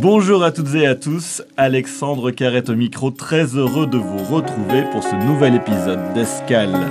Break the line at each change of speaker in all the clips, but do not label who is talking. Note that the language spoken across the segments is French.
Bonjour à toutes et à tous, Alexandre Carrette au micro, très heureux de vous retrouver pour ce nouvel épisode d'Escale.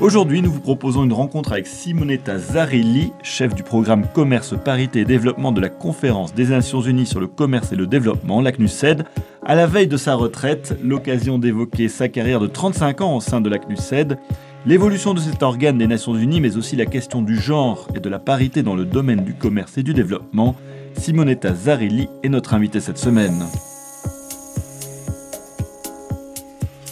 Aujourd'hui, nous vous proposons une rencontre avec Simonetta Zarilli, chef du programme Commerce, Parité et Développement de la Conférence des Nations Unies sur le commerce et le développement, la CNUSED. À la veille de sa retraite, l'occasion d'évoquer sa carrière de 35 ans au sein de la CNUSED, l'évolution de cet organe des Nations Unies, mais aussi la question du genre et de la parité dans le domaine du commerce et du développement. Simonetta Zarilli est notre invitée cette semaine.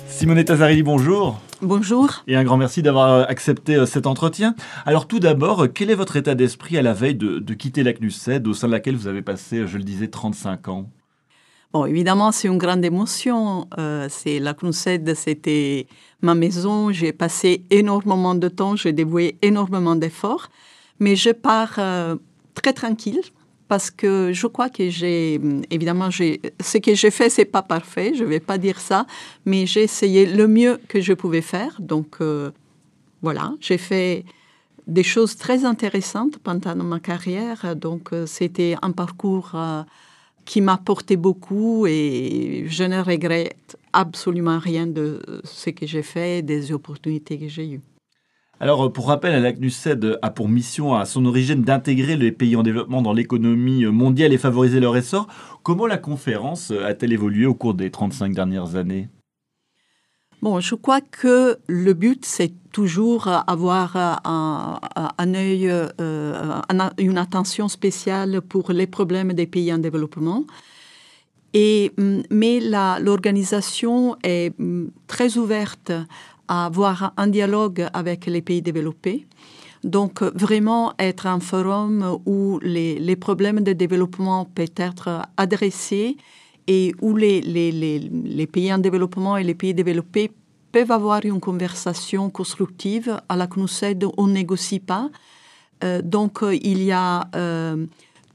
Simonetta Zarilli, bonjour.
Bonjour.
Et un grand merci d'avoir euh, accepté euh, cet entretien. Alors tout d'abord, euh, quel est votre état d'esprit à la veille de, quitter la CNUSED, au sein de laquelle vous avez passé, je le disais, 35 ans?
Bon, évidemment, c'est une grande émotion. c'est la CNUSED, c'était ma maison. J'ai passé énormément de temps, j'ai dévoué énormément d'efforts, mais je pars très tranquille parce que je crois que j'ai, évidemment, j'ai, ce que j'ai fait, c'est pas parfait, je vais pas dire ça, mais j'ai essayé le mieux que je pouvais faire. Donc, euh, voilà, j'ai fait des choses très intéressantes pendant ma carrière. Donc, euh, c'était un parcours euh, qui m'a porté beaucoup et je ne regrette absolument rien de ce que j'ai fait, des opportunités que j'ai eues.
Alors, pour rappel, la CNUSED a pour mission à son origine d'intégrer les pays en développement dans l'économie mondiale et favoriser leur essor. Comment la conférence a-t-elle évolué au cours des 35 dernières années?
Bon, je crois que le but, c'est toujours avoir un, œil, une attention spéciale pour les problèmes des pays en développement. Et, mm, mais l'organisation est mm, très ouverte à avoir un dialogue avec les pays développés. Donc, vraiment être un forum où les, les problèmes de développement peuvent être adressés et où les, pays en développement et les pays développés peuvent avoir une conversation constructive. À la CNUSED, on ne négocie pas. Euh, donc, il y a euh,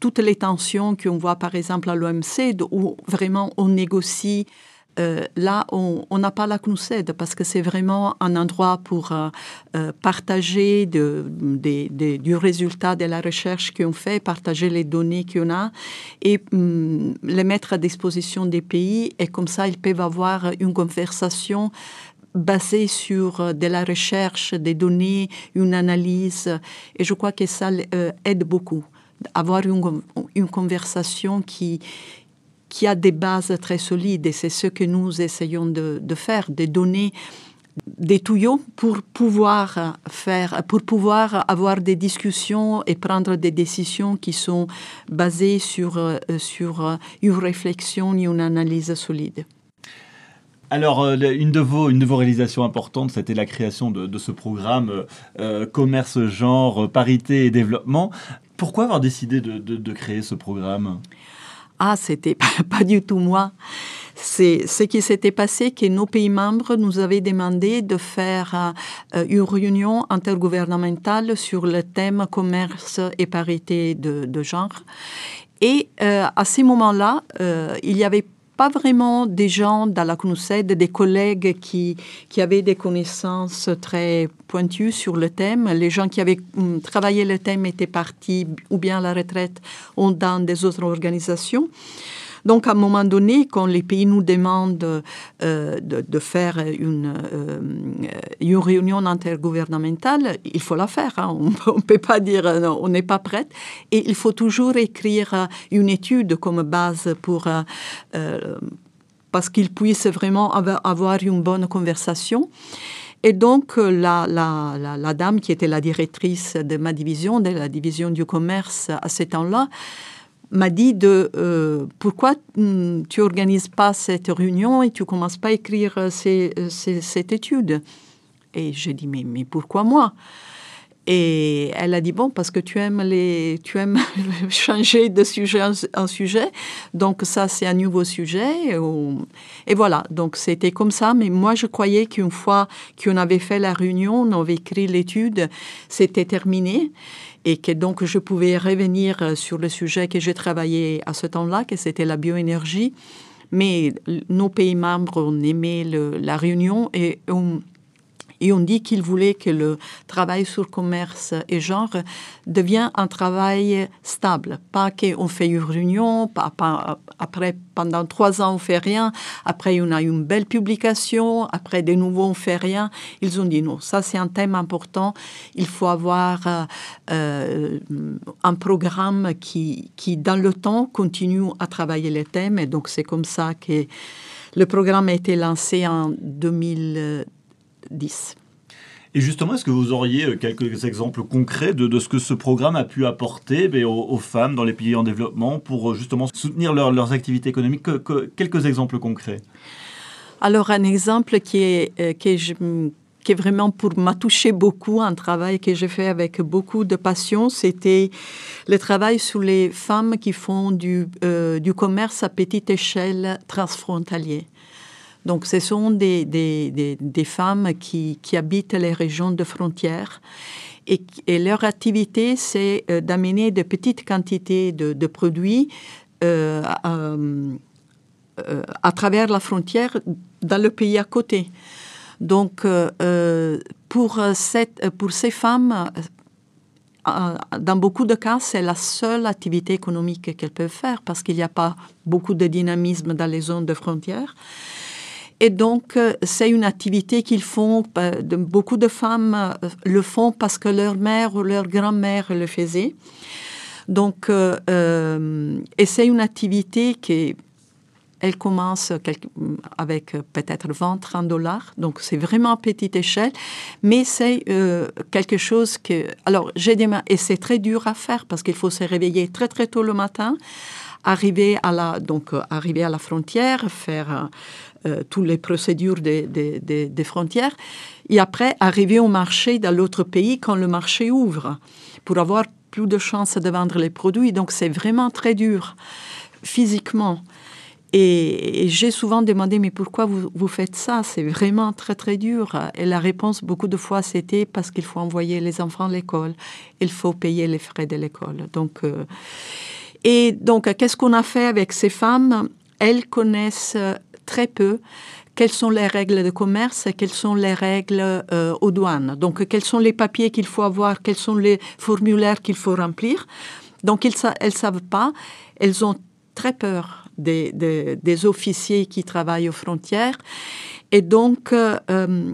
toutes les tensions qu'on voit, par exemple, à l'OMC, où vraiment on négocie euh, là, on n'a pas la CNUSED parce que c'est vraiment un endroit pour euh, euh, partager du résultat de la recherche qu'on fait, partager les données qu'on a et hum, les mettre à disposition des pays. Et comme ça, ils peuvent avoir une conversation basée sur de la recherche, des données, une analyse. Et je crois que ça aide beaucoup. Avoir une conversation qui, qui a des bases très solides et c'est ce que nous essayons de, faire, de donner des tuyaux pour pouvoir faire, pour pouvoir avoir des discussions et prendre des décisions qui sont basées sur, euh, sur une réflexion et une analyse solide.
Alors, euh, une de, vos, une de vos réalisations importantes, c'était la création de, ce programme euh, Commerce, Genre, Parité et Développement. Pourquoi avoir décidé de, de créer ce programme?
Ah, c'était pas, pas du tout moi. C'est ce qui s'était passé que nos pays membres nous avaient demandé de faire euh, une réunion intergouvernementale sur le thème commerce et parité de, genre. Et euh, à ce moment-là, euh, il y avait pas vraiment des gens dans la CNUSED, des collègues qui, qui avaient des connaissances très pointues sur le thème. Les gens qui avaient hum, travaillé le thème étaient partis ou bien à la retraite ou dans des autres organisations. Donc, à un moment donné, quand les pays nous demandent euh, de, faire une, euh, une réunion intergouvernementale, il faut la faire. Hein. On ne peut pas dire euh, non, on n'est pas prête. Et il faut toujours écrire une étude comme base pour parce qu'ils puissent vraiment avoir une bonne conversation. Et donc, la, la, dame qui était la directrice de ma division, de la division du commerce à ce temps-là, m'a dit de euh, pourquoi hmm, tu organises pas cette réunion et tu commences pas à écrire euh, euh, cette étude? Et j'ai dit mais, mais pourquoi moi? Et elle a dit bon parce que tu aimes les tu aimes changer de sujet en, sujet. Donc ça c'est un nouveau sujet. Et voilà. Donc c'était comme ça. Mais moi je croyais qu'une fois qu'on avait fait la réunion on avait écrit l'étude c'était terminé et que donc je pouvais revenir euh, sur le sujet que j'ai travaillé à ce temps-là, que c'était la bioénergie. Mais nos pays membres ont aimé la réunion et ont Et on dit qu'il voulait que le travail sur commerce et genre devienne un travail stable. Pas qu'on fait une réunion, après, pendant trois ans, on fait rien. Après, on a une belle publication. Après, de nouveau, on fait rien. Ils ont dit non, ça c'est un thème important. Il faut avoir euh, euh, un programme qui, qui, dans le temps, continue à travailler les thèmes. Et donc, c'est comme ça que le programme a été lancé en 2000.
Et justement, est-ce que vous auriez euh, quelques exemples concrets de, ce que ce programme a pu apporter ben, aux, femmes dans les pays en développement pour euh, justement soutenir leurs activités économiques? Quelques exemples concrets.
Alors, un exemple qui est, euh, qui qui est vraiment pour m'a touché beaucoup, un travail que j'ai fait avec beaucoup de passion, c'était le travail sur les femmes qui font du, du commerce à petite échelle transfrontalier. Donc, ce sont des, des, des, femmes qui, qui, habitent les régions de frontières. Et, leur activité, c'est euh, d'amener de petites quantités de, de produits euh, euh, à, travers la frontière dans le pays à côté. Donc, pour, cette, pour ces femmes, dans beaucoup de cas, c'est la seule activité économique qu'elles peuvent faire parce qu'il n'y a pas beaucoup de dynamisme dans les zones de frontières. Et donc, euh, c'est une activité qu'ils font, euh, beaucoup de femmes euh, le font parce que leur mère ou leur grand-mère le faisait. Donc, et c'est une activité qui elle commence avec peut-être 20, 30 dollars. Donc, c'est vraiment petite échelle. Mais c'est quelque chose que... Alors, j'ai des Et c'est très dur à faire parce qu'il faut se réveiller très, très tôt le matin, arriver à la, donc, arriver à la frontière, faire euh, toutes les procédures des, des, frontières, et après arriver au marché dans l'autre pays quand le marché ouvre, pour avoir plus de chances de vendre les produits. Donc c'est vraiment très dur physiquement. Et, j'ai souvent demandé, mais pourquoi vous, vous faites ça? C'est vraiment très, très dur. Et la réponse, beaucoup de fois, c'était parce qu'il faut envoyer les enfants à l'école. Il faut payer les frais de l'école. Donc, euh, et donc, qu'est-ce qu'on a fait avec ces femmes? Elles connaissent très peu quelles sont les règles de commerce, quelles sont les règles euh, aux douanes. Donc, quels sont les papiers qu'il faut avoir, quels sont les formulaires qu'il faut remplir. Donc, elles ne savent pas. Elles ont très peur des, des, officiers qui travaillent aux frontières. Et donc, euh, euh,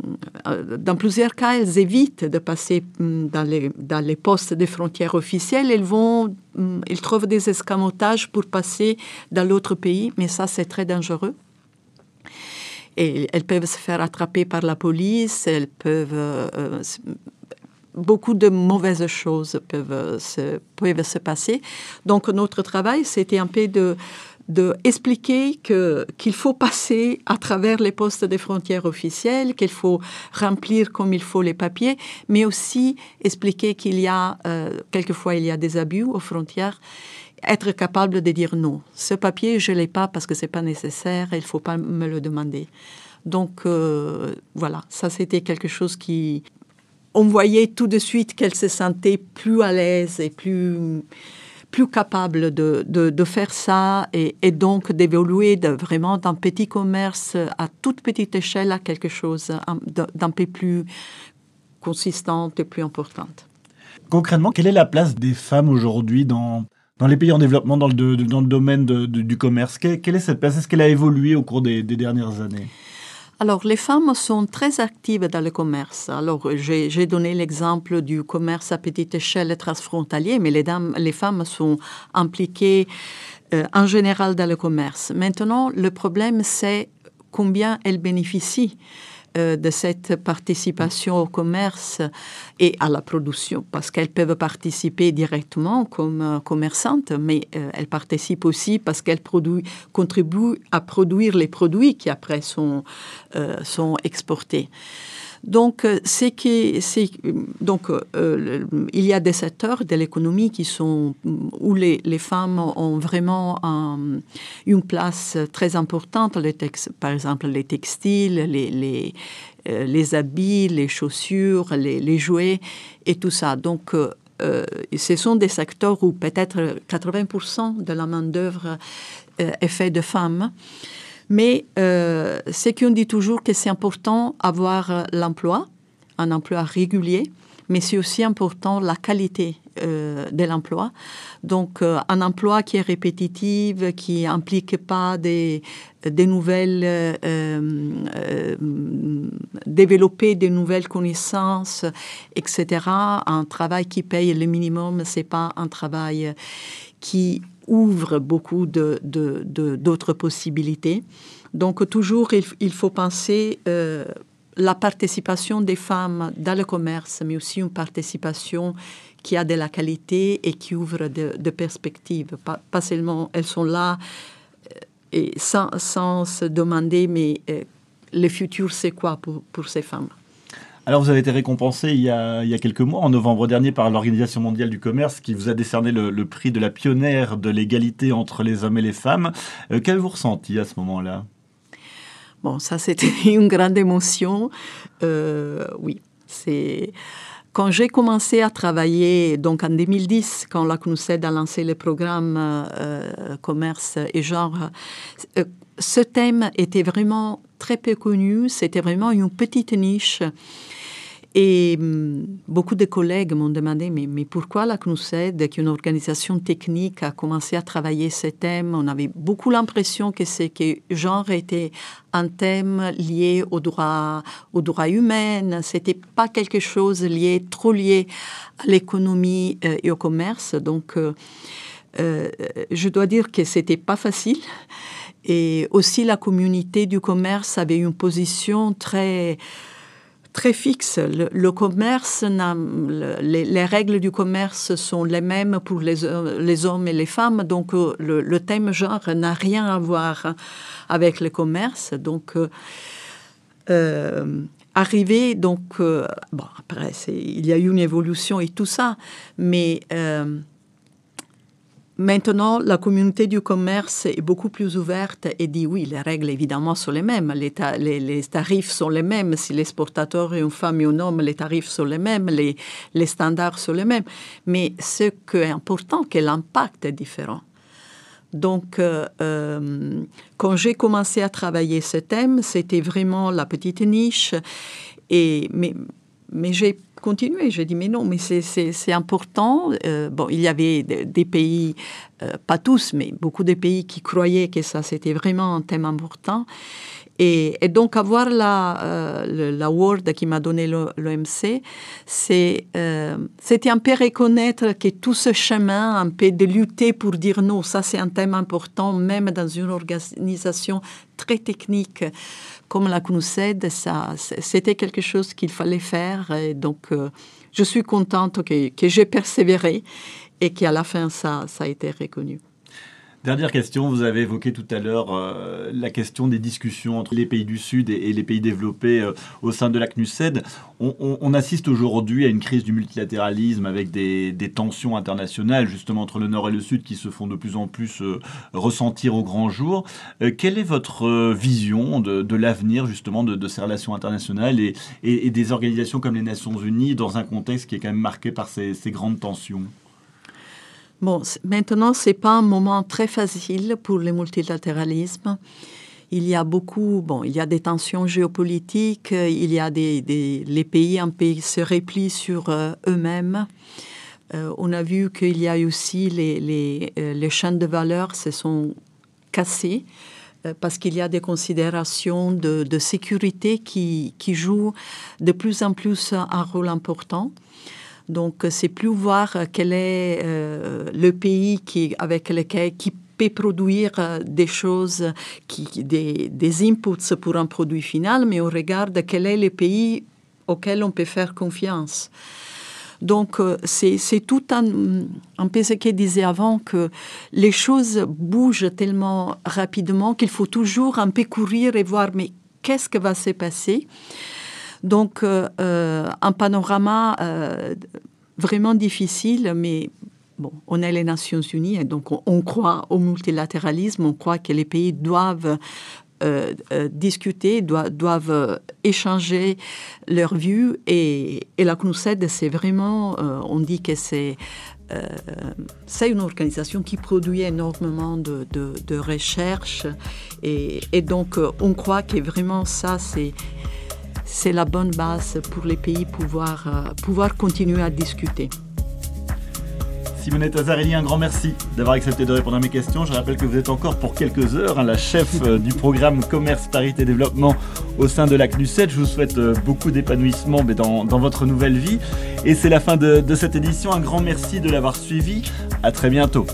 dans plusieurs cas, elles évitent de passer mm, dans les, postes des frontières officielles. Elles, vont, mm, elles trouvent des escamotages pour passer dans l'autre pays, mais ça, c'est très dangereux et elles peuvent se faire attraper par la police, elles peuvent... Euh, beaucoup de mauvaises choses peuvent se, peuvent se passer. Donc notre travail, c'était un peu de, de qu'il faut passer à travers les postes des frontières officielles, qu'il faut remplir comme il faut les papiers, mais aussi expliquer qu'il y a, euh, quelquefois, il y a des abus aux frontières être capable de dire non. Ce papier, je l'ai pas parce que ce n'est pas nécessaire il faut pas me le demander. Donc euh, voilà, ça c'était quelque chose qui... On voyait tout de suite qu'elle se sentait plus à l'aise et plus, plus capable de, de, faire ça et, et donc d'évoluer de, vraiment d'un petit commerce à toute petite échelle à quelque chose d'un peu plus consistante et plus importante.
Concrètement, quelle est la place des femmes aujourd'hui dans, dans les pays en développement, dans le, dans le domaine du commerce? Quelle, est cette place? Est-ce qu'elle a évolué au cours des, dernières années?
Alors, les femmes sont très actives dans le commerce. Alors, j'ai donné l'exemple du commerce à petite échelle transfrontalier, mais les, dames, les femmes sont impliquées euh, en général dans le commerce. Maintenant, le problème, c'est combien elles bénéficient euh, de cette participation au commerce et à la production, parce qu'elles peuvent participer directement comme euh, commerçantes, mais euh, elles participent aussi parce qu'elles contribuent à produire les produits qui après sont, sont exportés. Donc, c'est c'est donc il y a des secteurs de l'économie où les, femmes ont vraiment une place très importante. Par exemple, les textiles, les, euh, habits, les chaussures, les, jouets et tout ça. Donc, euh, euh, ce sont des secteurs où peut-être 80% de la main-d'œuvre est faite de femmes. Mais c'est qu'on dit toujours que c'est important d'avoir l'emploi un emploi régulier, mais c'est aussi important la qualité euh, de l'emploi. Donc, euh, un emploi qui est répétitif, qui implique pas des, des nouvelles, euh, développer des nouvelles connaissances, etc. Un travail qui paye le minimum, c'est pas un travail qui ouvre beaucoup d'autres de, de, possibilités. Donc, toujours, il, faut penser la participation des femmes dans le commerce, mais aussi une participation qui a de la qualité et qui ouvre de, perspectives. Pas, seulement elles sont là euh, et sans, sans se demander, mais euh, le futur, c'est quoi pour, ces femmes?
Alors, vous avez été récompensé il y, a, il y a quelques mois, en novembre dernier, par l'Organisation mondiale du commerce, qui vous a décerné le, prix de la pionnière de l'égalité entre les hommes et les femmes. Euh, qu'avez-vous ressenti à ce moment-là?
Bon, ça, c'était une grande émotion. oui, c'est quand j'ai commencé à travailler, donc en 2010, quand la CNUSED a lancé le programme euh, commerce et genre, euh, ce thème était vraiment très peu connu, c'était vraiment une petite niche et hum, beaucoup de collègues m'ont demandé mais, pourquoi la CNUSED, qui est une organisation technique, a commencé à travailler ce thème? On avait beaucoup l'impression que c'est genre était un thème lié au droit, au droit humain. C'était pas quelque chose lié, trop lié à l'économie euh, et au commerce. Donc, euh, euh, je dois dire que c'était pas facile. Et aussi, la communauté du commerce avait une position très très fixe. Le, commerce, les, règles du commerce sont les mêmes pour les, hommes et les femmes, donc euh, le, thème genre n'a rien à voir avec le commerce. Donc, euh, euh arriver, donc, euh, bon, après, il y a eu une évolution et tout ça, mais Maintenant, la communauté du commerce est beaucoup plus ouverte et dit oui, les règles évidemment sont les mêmes, les, tarifs sont les mêmes. Si l'exportateur est une femme et un homme, les tarifs sont les mêmes, les, les standards sont les mêmes. Mais ce qui est important, c'est que l'impact est différent. Donc, euh, euh, quand j'ai commencé à travailler ce thème, c'était vraiment la petite niche. Et, mais mais j'ai continué, j'ai dit, mais non, mais c'est important. Euh, bon, il y avait des pays, euh, pas tous, mais beaucoup de pays qui croyaient que ça, c'était vraiment un thème important. Et, donc, avoir la, euh, l'award qui m'a donné l'OMC, c'était un peu reconnaître que tout ce chemin, un peu de lutter pour dire non, ça c'est un thème important, même dans une organisation très technique comme la CNUSED, ça, c'était quelque chose qu'il fallait faire. Et donc, euh, je suis contente que, que j'ai persévéré et qu'à la fin, ça, ça a été reconnu.
Dernière question, vous avez évoqué tout à l'heure euh, la question des discussions entre les pays du Sud et, les pays développés euh, au sein de la CNUSED. On, assiste aujourd'hui à une crise du multilatéralisme avec des, tensions internationales justement entre le Nord et le Sud qui se font de plus en plus euh, ressentir au grand jour. quelle est votre vision de, l'avenir justement de, ces relations internationales et, des organisations comme les Nations Unies dans un contexte qui est quand même marqué par ces grandes tensions?
Bon, maintenant, ce n'est pas un moment très facile pour le multilatéralisme. Il y a beaucoup, bon, il y a des tensions géopolitiques, il y a des, les pays un se replient sur euh, eux-mêmes. Euh, on a vu qu'il y a aussi les, les, euh, les, chaînes de valeur se sont cassées parce qu'il y a des considérations de, de sécurité qui, qui, jouent de plus en plus un rôle important. Donc, c'est plus voir quel est euh, le pays qui, avec lequel qui peut produire euh, des choses, des, inputs pour un produit final, mais on regarde quel est le pays auquel on peut faire confiance. Donc, euh, c'est tout un, un peu ce qu'il disait avant, que les choses bougent tellement rapidement qu'il faut toujours un peu courir et voir, mais qu'est-ce qui va se passer? Donc, euh, euh, un panorama euh, vraiment difficile, mais bon, on est les Nations Unies, et donc on, croit au multilatéralisme, on croit que les pays doivent discuter, doivent, échanger leurs vues. Et, la CNUSED, c'est vraiment, on dit que c'est c'est une organisation qui produit énormément de, recherches et, donc on croit que vraiment ça, c'est c'est la bonne base pour les pays pouvoir, euh, continuer à discuter.
Simonette Azarelli, un grand merci d'avoir accepté de répondre à mes questions. Je rappelle que vous êtes encore pour quelques heures hein, la chef euh, du programme Commerce, Parité, Développement au sein de la CNUSET. Je vous souhaite euh, beaucoup d'épanouissement dans, votre nouvelle vie. Et c'est la fin de, de cette édition. Un grand merci de l'avoir suivi. À très bientôt.